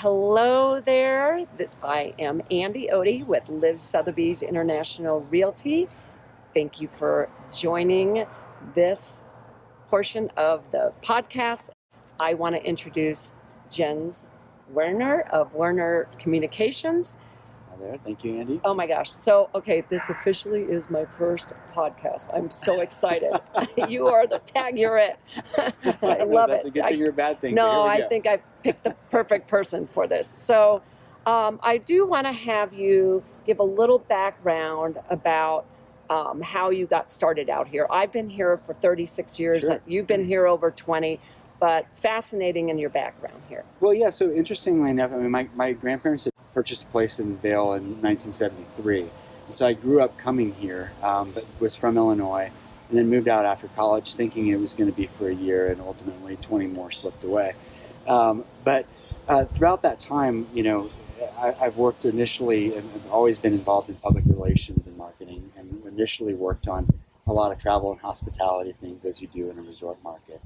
hello there. I am Andy Odie with Live Sotheby's International Realty. Thank you for joining this portion of the podcast. I want to introduce Jens Werner of Werner Communications. Hi there. Thank you, Andy. Oh my gosh. So, okay, this officially is my first podcast. I'm so excited. you are the tag you're it. I love that's it. a good I- thing or a bad thing. no, I go. think I picked the perfect person for this. So, um, I do want to have you give a little background about um, how you got started out here. I've been here for 36 years. Sure. You've been here over 20, but fascinating in your background here. Well, yeah. So interestingly enough, I mean, my, my grandparents had purchased a place in Vail in 1973, and so I grew up coming here, um, but was from Illinois, and then moved out after college, thinking it was going to be for a year, and ultimately 20 more slipped away. Um, but uh, throughout that time, you know, I, I've worked initially and I've always been involved in public relations and marketing, and initially worked on a lot of travel and hospitality things as you do in a resort market.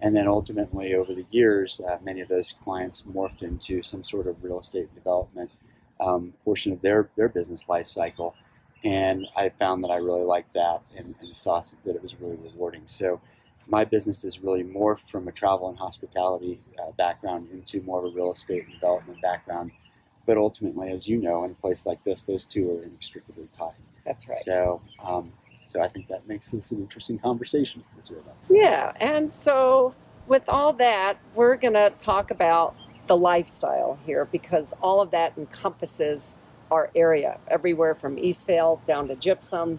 And then ultimately, over the years, uh, many of those clients morphed into some sort of real estate development um, portion of their, their business life cycle. And I found that I really liked that and, and saw that it was really rewarding. So my business has really morphed from a travel and hospitality uh, background into more of a real estate and development background. But ultimately, as you know, in a place like this, those two are inextricably tied. That's right. So, um, so I think that makes this an interesting conversation for the two of us. Yeah, and so with all that, we're going to talk about the lifestyle here because all of that encompasses our area, everywhere from East Vail down to Gypsum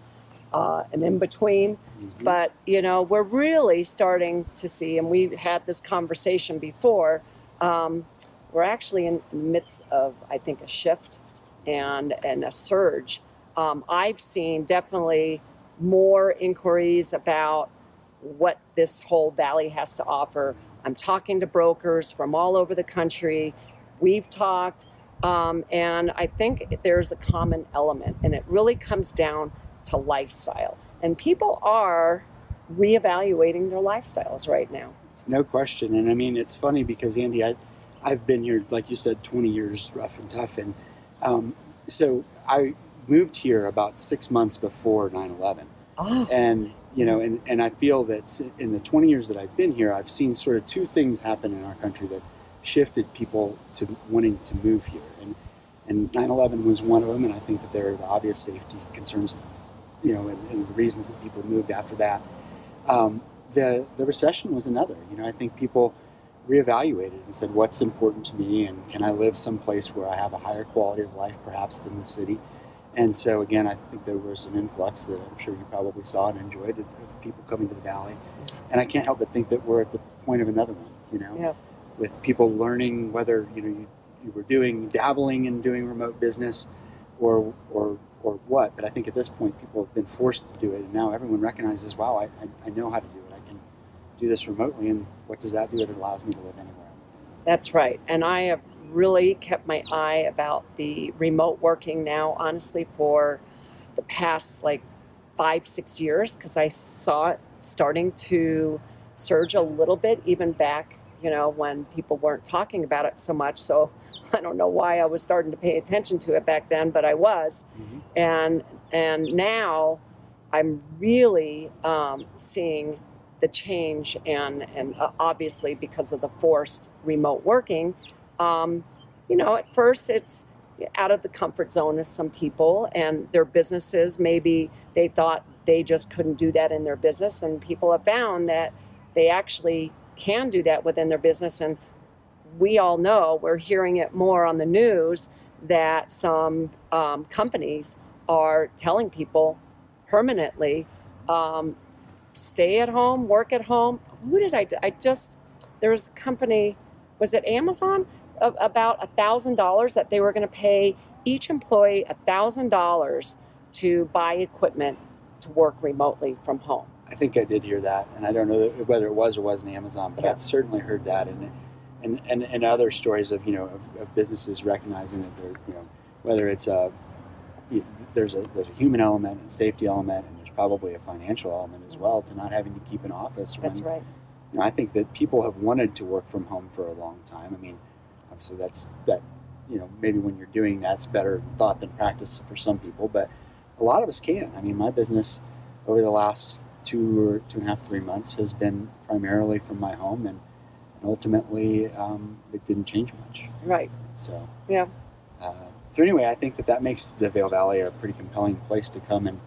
uh, and in between. Mhm. But, you know, we're really starting to see, and we've had this conversation before, um, we're actually in the midst of, I think, a shift and, and a surge. Um, I've seen definitely more inquiries about what this whole valley has to offer. I'm talking to brokers from all over the country. We've talked, um, and I think there's a common element, and it really comes down to lifestyle. And people are reevaluating their lifestyles right now. No question. And I mean, it's funny because Andy, I, I've been here, like you said, 20 years rough and tough. And um, so I moved here about six months before 9 11. Oh, And, you know, and, and I feel that in the 20 years that I've been here, I've seen sort of two things happen in our country that shifted people to wanting to move here. And, and 9 11 was one of them. And I think that there are the obvious safety concerns, you know, and, and the reasons that people moved after that. Um, the, the recession was another. You know, I think people reevaluated and said, what's important to me, and can I live someplace where I have a higher quality of life, perhaps, than the city? And so, again, I think there was an influx that I'm sure you probably saw and enjoyed of people coming to the valley. And I can't help but think that we're at the point of another one. You know, Yeah. with people learning whether you know you, you were doing dabbling in doing remote business, or or or what. But I think at this point, people have been forced to do it, and now everyone recognizes, wow, I, I, I know how to do it. I can do this remotely, and what does that do? It allows me to live anywhere. That's right. And I have really kept my eye about the remote working now, honestly, for the past like five, six years, because I saw it starting to surge a little bit, even back, you know, when people weren't talking about it so much. So I don't know why I was starting to pay attention to it back then, but I was. And and now I'm really um, seeing the change and and uh, obviously because of the forced remote working um, you know at first it's out of the comfort zone of some people and their businesses maybe they thought they just couldn't do that in their business and people have found that they actually can do that within their business and we all know we're hearing it more on the news that some um, companies are telling people permanently um, stay at home, work at home. Who did I? I just there was a company, was it Amazon? Of about a thousand dollars that they were going to pay each employee a thousand dollars to buy equipment to work remotely from home. I think I did hear that, and I don't know whether it was or wasn't Amazon, but Yeah. I've certainly heard that, and and and, and other stories of you know of, of businesses recognizing that they're you know whether it's a you- there's a there's a human element, a safety element, and there's probably a financial element as well to not having to keep an office. That's right. You know, I think that people have wanted to work from home for a long time. I mean, So that's that. You know, maybe when you're doing that's better thought than practice for some people, but a lot of us can. I mean, my business over the last two or two and a half, three months has been primarily from my home, and ultimately um, it didn't change much. Right. So Yeah. Uh, so anyway, I think that that makes the Vail Valley a pretty compelling place to come and,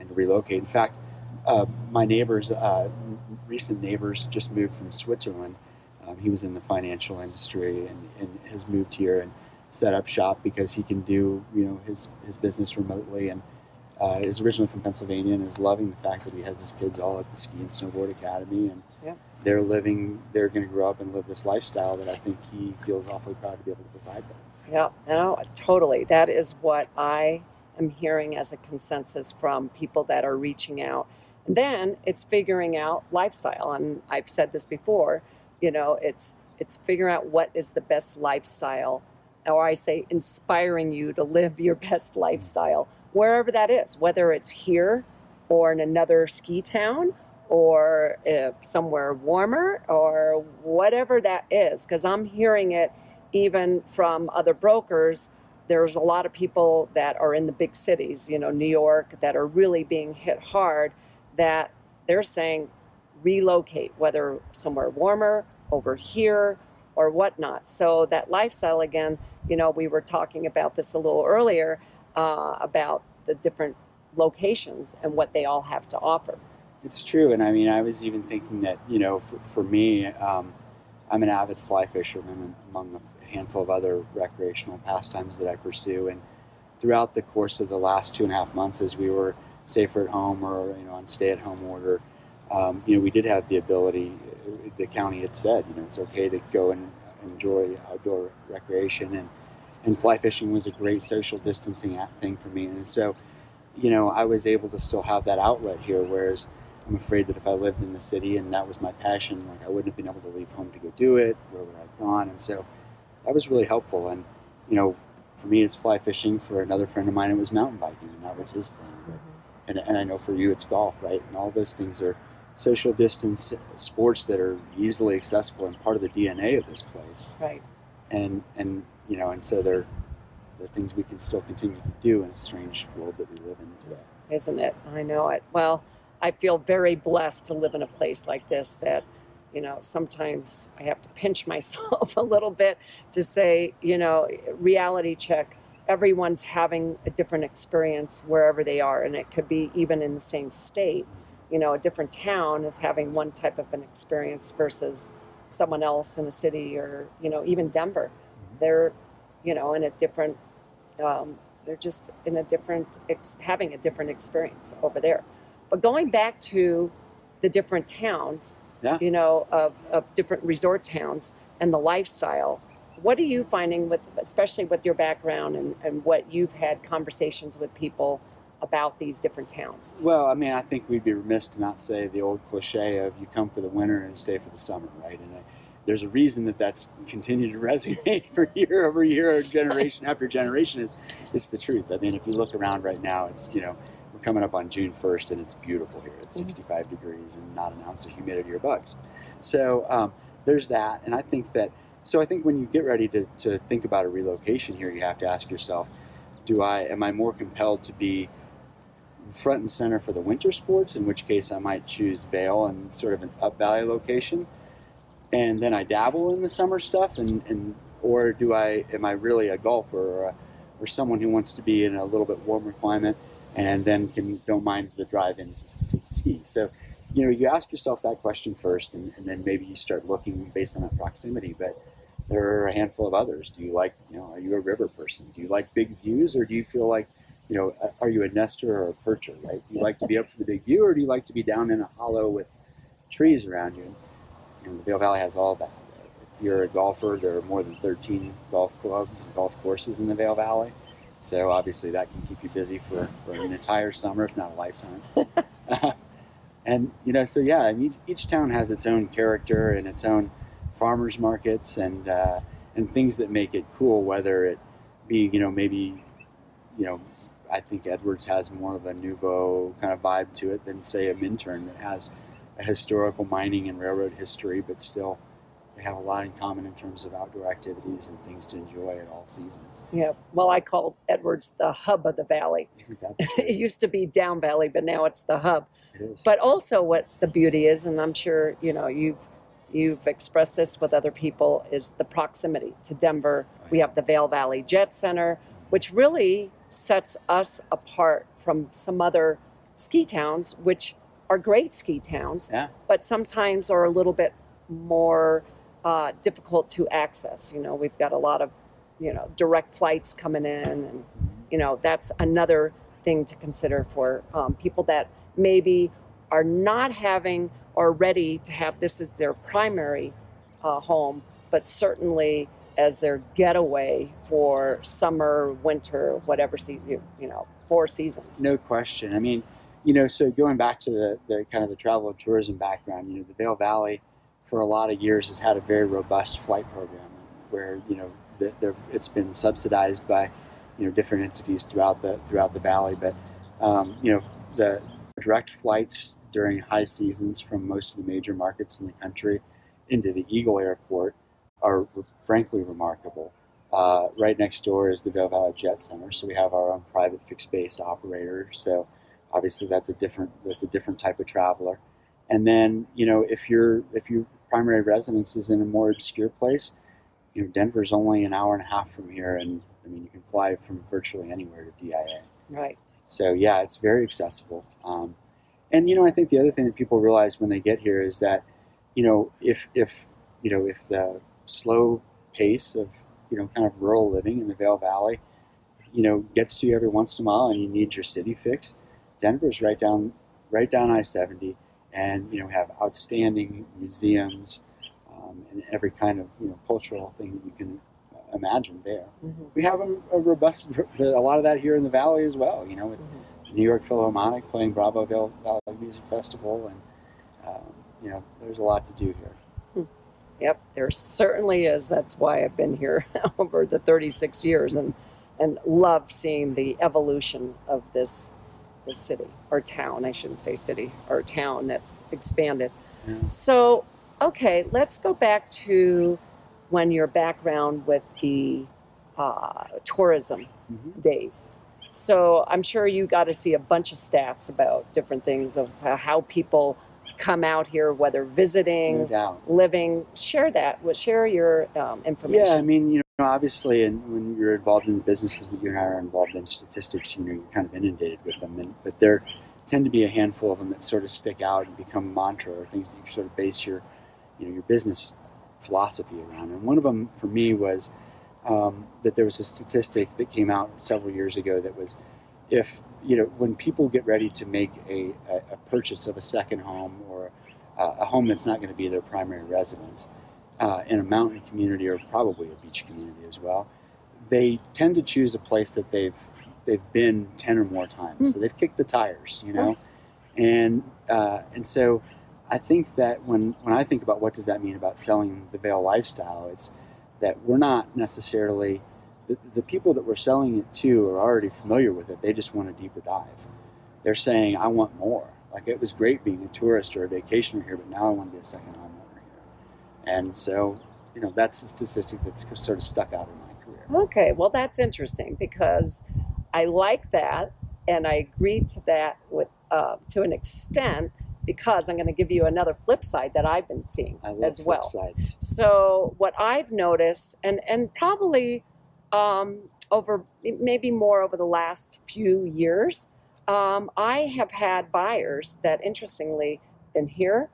and relocate. In fact, uh, my neighbors, uh, recent neighbors, just moved from Switzerland. Um, he was in the financial industry and, and has moved here and set up shop because he can do you know his his business remotely and uh, is originally from Pennsylvania and is loving the fact that he has his kids all at the ski and snowboard academy and Yeah. They're living they're going to grow up and live this lifestyle that I think he feels awfully proud to be able to provide them. Yeah, no, totally. That is what I am hearing as a consensus from people that are reaching out. And then it's figuring out lifestyle. And I've said this before, you know, it's it's figuring out what is the best lifestyle, or I say inspiring you to live your best lifestyle, wherever that is, whether it's here or in another ski town or uh, somewhere warmer or whatever that is. Because I'm hearing it even from other brokers, there's a lot of people that are in the big cities, you know, New York, that are really being hit hard, that they're saying relocate, whether somewhere warmer, over here, or whatnot. So that lifestyle, again, you know, we were talking about this a little earlier uh, about the different locations and what they all have to offer. It's true, and I mean, I was even thinking that you know, for, for me, um, I'm an avid fly fisherman among a handful of other recreational pastimes that I pursue, and throughout the course of the last two and a half months, as we were safer at home or you know on stay-at-home order, um, you know, we did have the ability. The county had said, you know, it's okay to go and enjoy outdoor recreation, and and fly fishing was a great social distancing thing for me, and so, you know, I was able to still have that outlet here, whereas I'm afraid that if I lived in the city and that was my passion, like I wouldn't have been able to leave home to go do it. Where would I have gone? And so that was really helpful. And you know, for me, it's fly fishing. For another friend of mine, it was mountain biking, and that was his thing. Mm-hmm. And, and I know for you, it's golf, right? And all those things are social distance sports that are easily accessible and part of the DNA of this place. Right. And and you know, and so they're they're things we can still continue to do in a strange world that we live in today. isn't it? I know it. Well, I feel very blessed to live in a place like this that, you know, sometimes I have to pinch myself a little bit to say, you know, reality check. Everyone's having a different experience wherever they are, and it could be even in the same state. You know, a different town is having one type of an experience versus someone else in a city or, you know, even Denver. They're, you know, in a different, um, they're just in a different, ex- having a different experience over there. But going back to the different towns, Yeah. you know, of, of different resort towns and the lifestyle, what are you finding with, especially with your background and, and what you've had conversations with people about these different towns? Well, I mean, I think we'd be remiss to not say the old cliche of "you come for the winter and stay for the summer," right? And uh, there's a reason that that's continued to resonate for year over year, generation after generation. Is is the truth? I mean, if you look around right now, it's you know coming up on June 1st and it's beautiful here. It's Mhm. 65 degrees and not an ounce of humidity or bugs. So um, there's that, and I think that. So I think when you get ready to, to think about a relocation here, you have to ask yourself, do I am I more compelled to be front and center for the winter sports, in which case I might choose Vail and sort of an up valley location, and then I dabble in the summer stuff, and, and or do I am I really a golfer or, a, or someone who wants to be in a little bit warmer climate and then can don't mind the drive in to ski? So, you know, you ask yourself that question first, and, and then maybe you start looking based on that proximity, but. There are a handful of others. Do you like, you know, are you a river person? Do you like big views, or do you feel like you know, are you a nester or a percher, right? Do you like to be up for the big view, or do you like to be down in a hollow with trees around you? And the Vail Valley has all that. If you're a golfer, there are more than 13 golf clubs and golf courses in the Vail Valley. So obviously that can keep you busy for, for an entire summer, if not a lifetime. and, you know, so yeah, I mean, each town has its own character and its own farmers markets and, uh, and things that make it cool, whether it be, you know, maybe, you know, I think Edwards has more of a nouveau kind of vibe to it than say a Minturn that has a historical mining and railroad history, but still they have a lot in common in terms of outdoor activities and things to enjoy at all seasons. Yeah. Well, I call Edwards the hub of the valley. Isn't that It used to be down valley, but now it's the hub. it is. But also, what the beauty is, and I'm sure you know you've you've expressed this with other people, is the proximity to Denver. We have the Vail Valley Jet Center, mm-hmm. which really sets us apart from some other ski towns, which are great ski towns, Yeah. but sometimes are a little bit more uh, difficult to access. You know, we've got a lot of you know direct flights coming in and you know that's another thing to consider for um, people that maybe are not having or ready to have this as their primary uh, home but certainly as their getaway for summer winter whatever season you, you know four seasons No question. I mean, you know, so going back to the, the kind of the travel and tourism background, you know, the Vail Valley for a lot of years has had a very robust flight program where, you know, it's been subsidized by, you know, different entities throughout the throughout the valley. But, um, you know, the direct flights during high seasons from most of the major markets in the country into the Eagle Airport are frankly remarkable. Uh, right next door is the Vail Valley Jet Center, so we have our own private fixed base operator. So obviously that's a different that's a different type of traveler. And then you know if you're if your primary residence is in a more obscure place, you know Denver's only an hour and a half from here, and I mean you can fly from virtually anywhere to DIA. right So yeah, it's very accessible. Um, and you know, I think the other thing that people realize when they get here is that, you know, if if you know if the slow pace of you know kind of rural living in the Vail Valley, you know, gets to you every once in a while, and you need your city fix, Denver's right down right down I seventy, and you know have outstanding museums um, and every kind of you know cultural thing that you can uh, imagine there Mhm. we have a, a robust a lot of that here in the valley as well you know with Mhm. the new york philharmonic playing bravo valley music festival and um, you know there's a lot to do here Yep, there certainly is. That's why I've been here over the 36 years and and love seeing the evolution of this this city or town. I shouldn't say city or town that's expanded. Yeah. So, okay, let's go back to when your background with the uh, tourism Mhm. days. So I'm sure you got to see a bunch of stats about different things of how people come out here, whether visiting, no living. Share that. Well, share your um, information. yeah i mean you know obviously and when you're involved in the businesses that you and i are involved in statistics you know you're kind of inundated with them and, but there tend to be a handful of them that sort of stick out and become mantra or things that you sort of base your you know your business philosophy around. And one of them for me was um, that there was a statistic that came out several years ago that was if you know when people get ready to make a, a, a purchase of a second home or a home that's not going to be their primary residence uh, in a mountain community or probably a beach community as well, they tend to choose a place that they've they've been ten or more times. So they've kicked the tires, you know, and uh, and so I think that when when I think about what does that mean about selling the Vail lifestyle, it's that we're not necessarily the, the people that we're selling it to are already familiar with it. They just want a deeper dive. They're saying, "I want more." Like it was great being a tourist or a vacationer here, but now I want to be a second here. And so, you know, that's a statistic that's sort of stuck out in my career. Okay, well, that's interesting because I like that, and I agree to that with uh, to an extent because I'm going to give you another flip side that I've been seeing I love as flip well. sides. So what I've noticed, and and probably um, over maybe more over the last few years, um, I have had buyers that interestingly been here,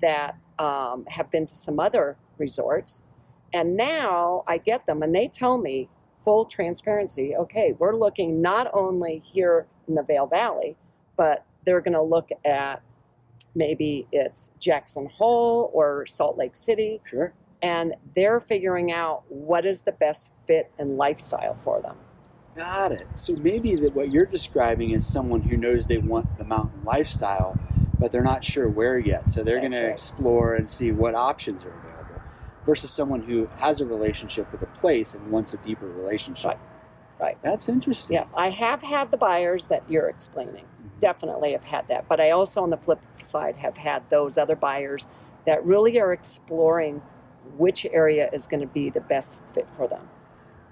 that um, have been to some other resorts, and now I get them and they tell me full transparency. Okay, we're looking not only here in the Vail Valley, but they're going to look at maybe it's Jackson Hole or Salt Lake City Sure. and they're figuring out what is the best fit and lifestyle for them. Got it. So maybe that what you're describing is someone who knows they want the mountain lifestyle, but they're not sure where yet. So they're going That's to explore and see what options are available versus someone who has a relationship with a place and wants a deeper relationship. Right. Right. That's interesting. Yeah, I have had the buyers that you're explaining. Mhm. Definitely have had that. But I also, on the flip side, have had those other buyers that really are exploring which area is going to be the best fit for them.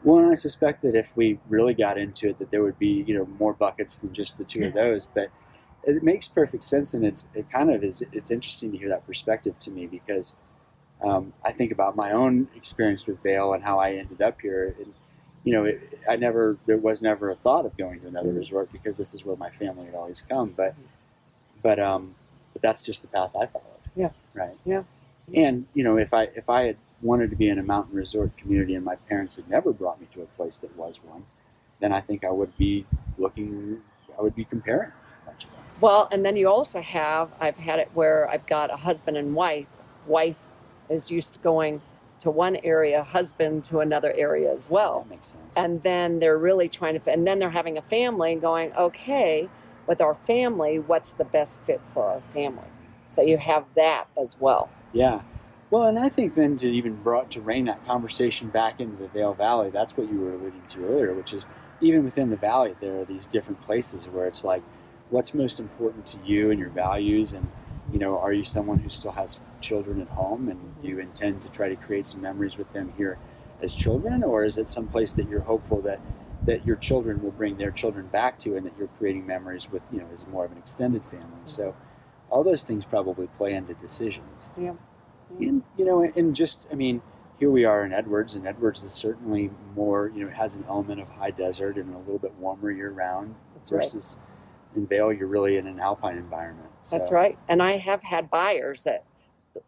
Well, and I suspect that if we really got into it, that there would be you know more buckets than just the two of those. But it makes perfect sense, and it's it kind of is it's interesting to hear that perspective to me because um, I think about my own experience with Vail and how I ended up here. And, you know, it, I never there was never a thought of going to another resort because this is where my family had always come. But but um, but that's just the path I followed. Yeah. Right. Yeah. And you know, if I if I had wanted to be in a mountain resort community and my parents had never brought me to a place that was one, then I think I would be looking, I would be comparing. Much of that. Well, and then you also have, I've had it where I've got a husband and wife. Wife is used to going to one area, husband to another area as well. That makes sense. And then they're really trying to, and then they're having a family and going, okay, with our family, what's the best fit for our family? So you have that as well. Yeah. Well, and I think then to even brought to rein that conversation back into the Vail Valley, that's what you were alluding to earlier, which is even within the valley, there are these different places where it's like, what's most important to you and your values, and you know, are you someone who still has children at home, and do you intend to try to create some memories with them here as children, or is it some place that you're hopeful that that your children will bring their children back to, and that you're creating memories with, you know, as more of an extended family? Mm-hmm. So, all those things probably play into decisions. Yeah. And you know, and just I mean, here we are in Edwards, and Edwards is certainly more. You know, has an element of high desert and a little bit warmer year round. That's right. In Vail, you're really in an alpine environment. That's right. And I have had buyers that,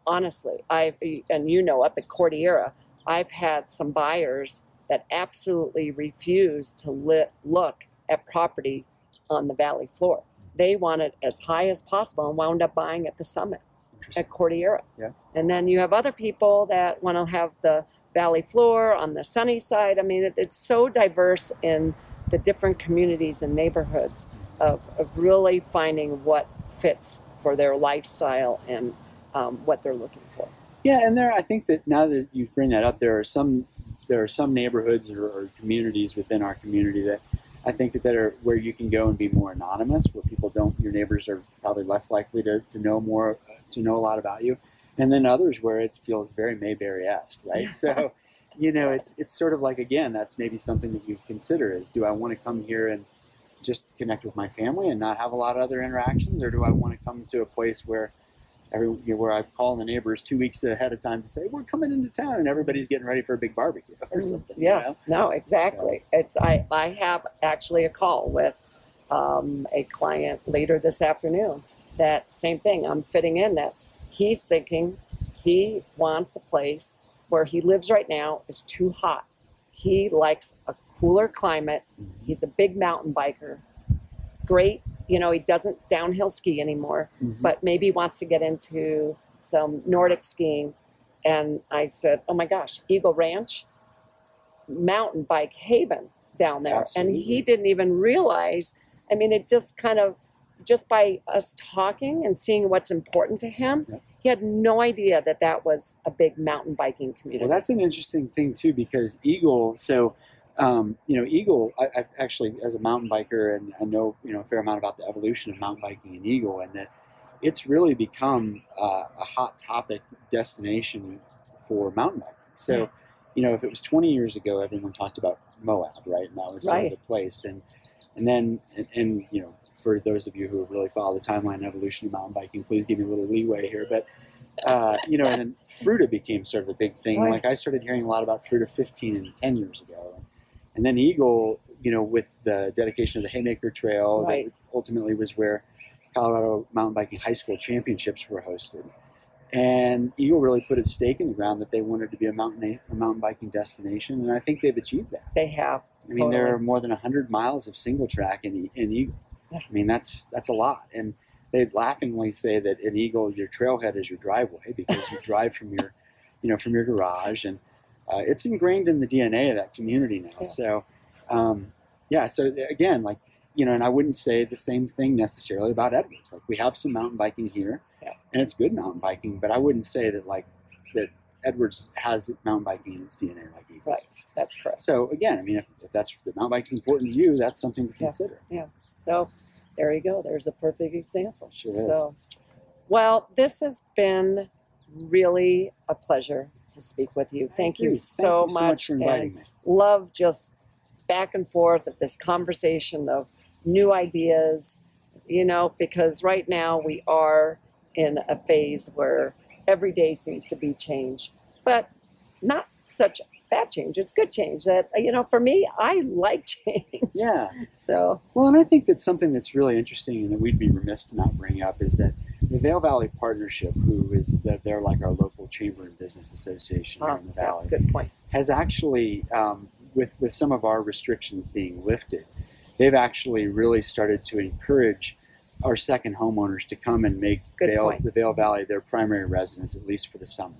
honestly, I and you know, up at Cordillera, I've had some buyers that absolutely refuse to li- look at property on the valley floor. They want it as high as possible and wound up buying at the summit at Cordillera. Yeah. And then you have other people that want to have the valley floor on the sunny side. I mean, it, it's so diverse in the different communities and neighborhoods of, of really finding what fits for their lifestyle and um, what they're looking for. Yeah, and there, I think that now that you bring that up, there are some there are some neighborhoods or, or communities within our community that I think that, that are where you can go and be more anonymous, where people don't, your neighbors are probably less likely to, to know more, to know a lot about you, and then others where it feels very Mayberry-esque, right? So, you know, it's it's sort of like again, that's maybe something that you consider is, do I want to come here and just connect with my family and not have a lot of other interactions, or do I want to come to a place where every you know, where I call the neighbors two weeks ahead of time to say we're coming into town and everybody's getting ready for a big barbecue or something. you Mm, Yeah, know? no, exactly. It's I, I have actually a call with um, a client later this afternoon. That same thing. I'm fitting in that he's thinking he wants a place where he lives right now is too hot. He likes a cooler climate. He's a big mountain biker. Great, you know, he doesn't downhill ski anymore Mhm. but maybe wants to get into some Nordic skiing. And I said, Oh my gosh, Eagle Ranch, mountain bike haven down there. And he didn't even realize. I mean, it just kind of, just by us talking and seeing what's important to him, Yep. he had no idea that that was a big mountain biking community. Well, that's an interesting thing too because Eagle. So, um, you know, Eagle. I, I've actually, as a mountain biker, and I know you know a fair amount about the evolution of mountain biking in Eagle, and that it's really become uh, a hot topic destination for mountain biking. So, Yeah. you know, if it was 20 years ago, everyone talked about Moab, right? And that was sort of the place. And and then and, and you know, for those of you who have really followed the timeline and evolution of mountain biking, please give me a little leeway here. But uh, you know, and then Fruita became sort of a big thing. Right. Like I started hearing a lot about Fruita 15 and 10 years ago, and then Eagle, you know, with the dedication of the Haymaker Trail, Right. that ultimately was where Colorado Mountain Biking High School Championships were hosted. And Eagle really put its stake in the ground that they wanted to be a mountain a mountain biking destination, and I think they've achieved that. they have. I mean, there are more than 100 miles of single track in, in Eagle. Yeah. I mean, that's that's a lot. And they laughingly say that in Eagle, your trailhead is your driveway because you drive from your, you know, from your garage, and uh, it's ingrained in the DNA of that community now. Yeah. So, um, yeah. So again, like you know, and I wouldn't say the same thing necessarily about Edwards. Like we have some mountain biking here, Yeah. and it's good mountain biking, but I wouldn't say that like that Edwards has mountain biking in its DNA like Eagle. Right. does. That's correct. So again, I mean, if, if that's the mountain bike is important to you, that's something to consider. Yeah. consider. So there you go. There's a perfect example. Sure is. So, well, this has been really a pleasure to speak with you. Thank you so Thank you so much for inviting me. love just back and forth of this conversation of new ideas, you know, because right now we are in a phase where every day seems to be change, but not such bad change. It's good change that, you know, for me, I like change. Yeah. So, Well, and I think that's something that's really interesting and that we'd be remiss to not bring up is that the Vail Valley Partnership, who is that they're like our local chamber and business association uh, in the valley, good point. has actually, um, with with some of our restrictions being lifted, they've actually really started to encourage our second homeowners to come and make Vail, the Vail Valley their primary residence, at least for the summer.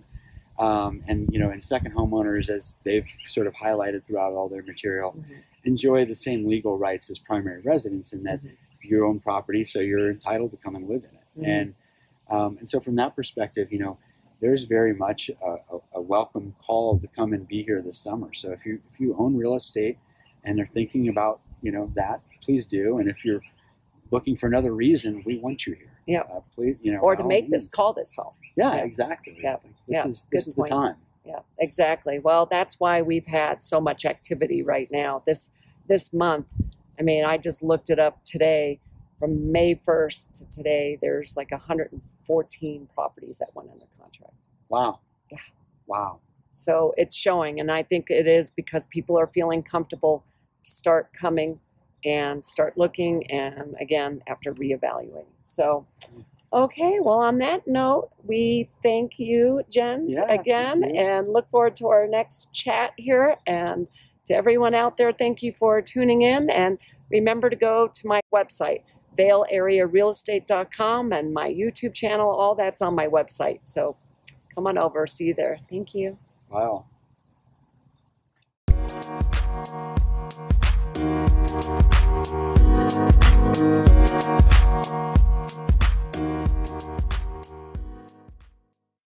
Um, and you know, and second homeowners, as they've sort of highlighted throughout all their material, Mhm. enjoy the same legal rights as primary residents in that Mhm. you own property, so you're entitled to come and live in it. Mhm. And um, and so from that perspective, you know, there's very much a, a, a welcome call to come and be here this summer. So if you if you own real estate and are thinking about you know that, please do. And if you're looking for another reason, we want you here. Yeah. Uh, please, you know, Or to make this, call this home. Yeah, Yeah. exactly. Yeah. This Yeah. is Good this is the time. Yeah, exactly. Well, that's why we've had so much activity right now. This this month, I mean, I just looked it up today. From May 1st to today, there's like 114 properties that went under contract. Wow. Yeah. Wow. So it's showing, and I think it is because people are feeling comfortable to start coming and start looking, and again, after reevaluating. So, mm-hmm. okay, well, on that note, we thank you, Jens, Yeah, again, you. and look forward to our next chat here. And to everyone out there, thank you for tuning in. And remember to go to my website, vailarearealestate.com, and my YouTube channel. All that's on my website. So come on over. See you there. Thank you. Wow.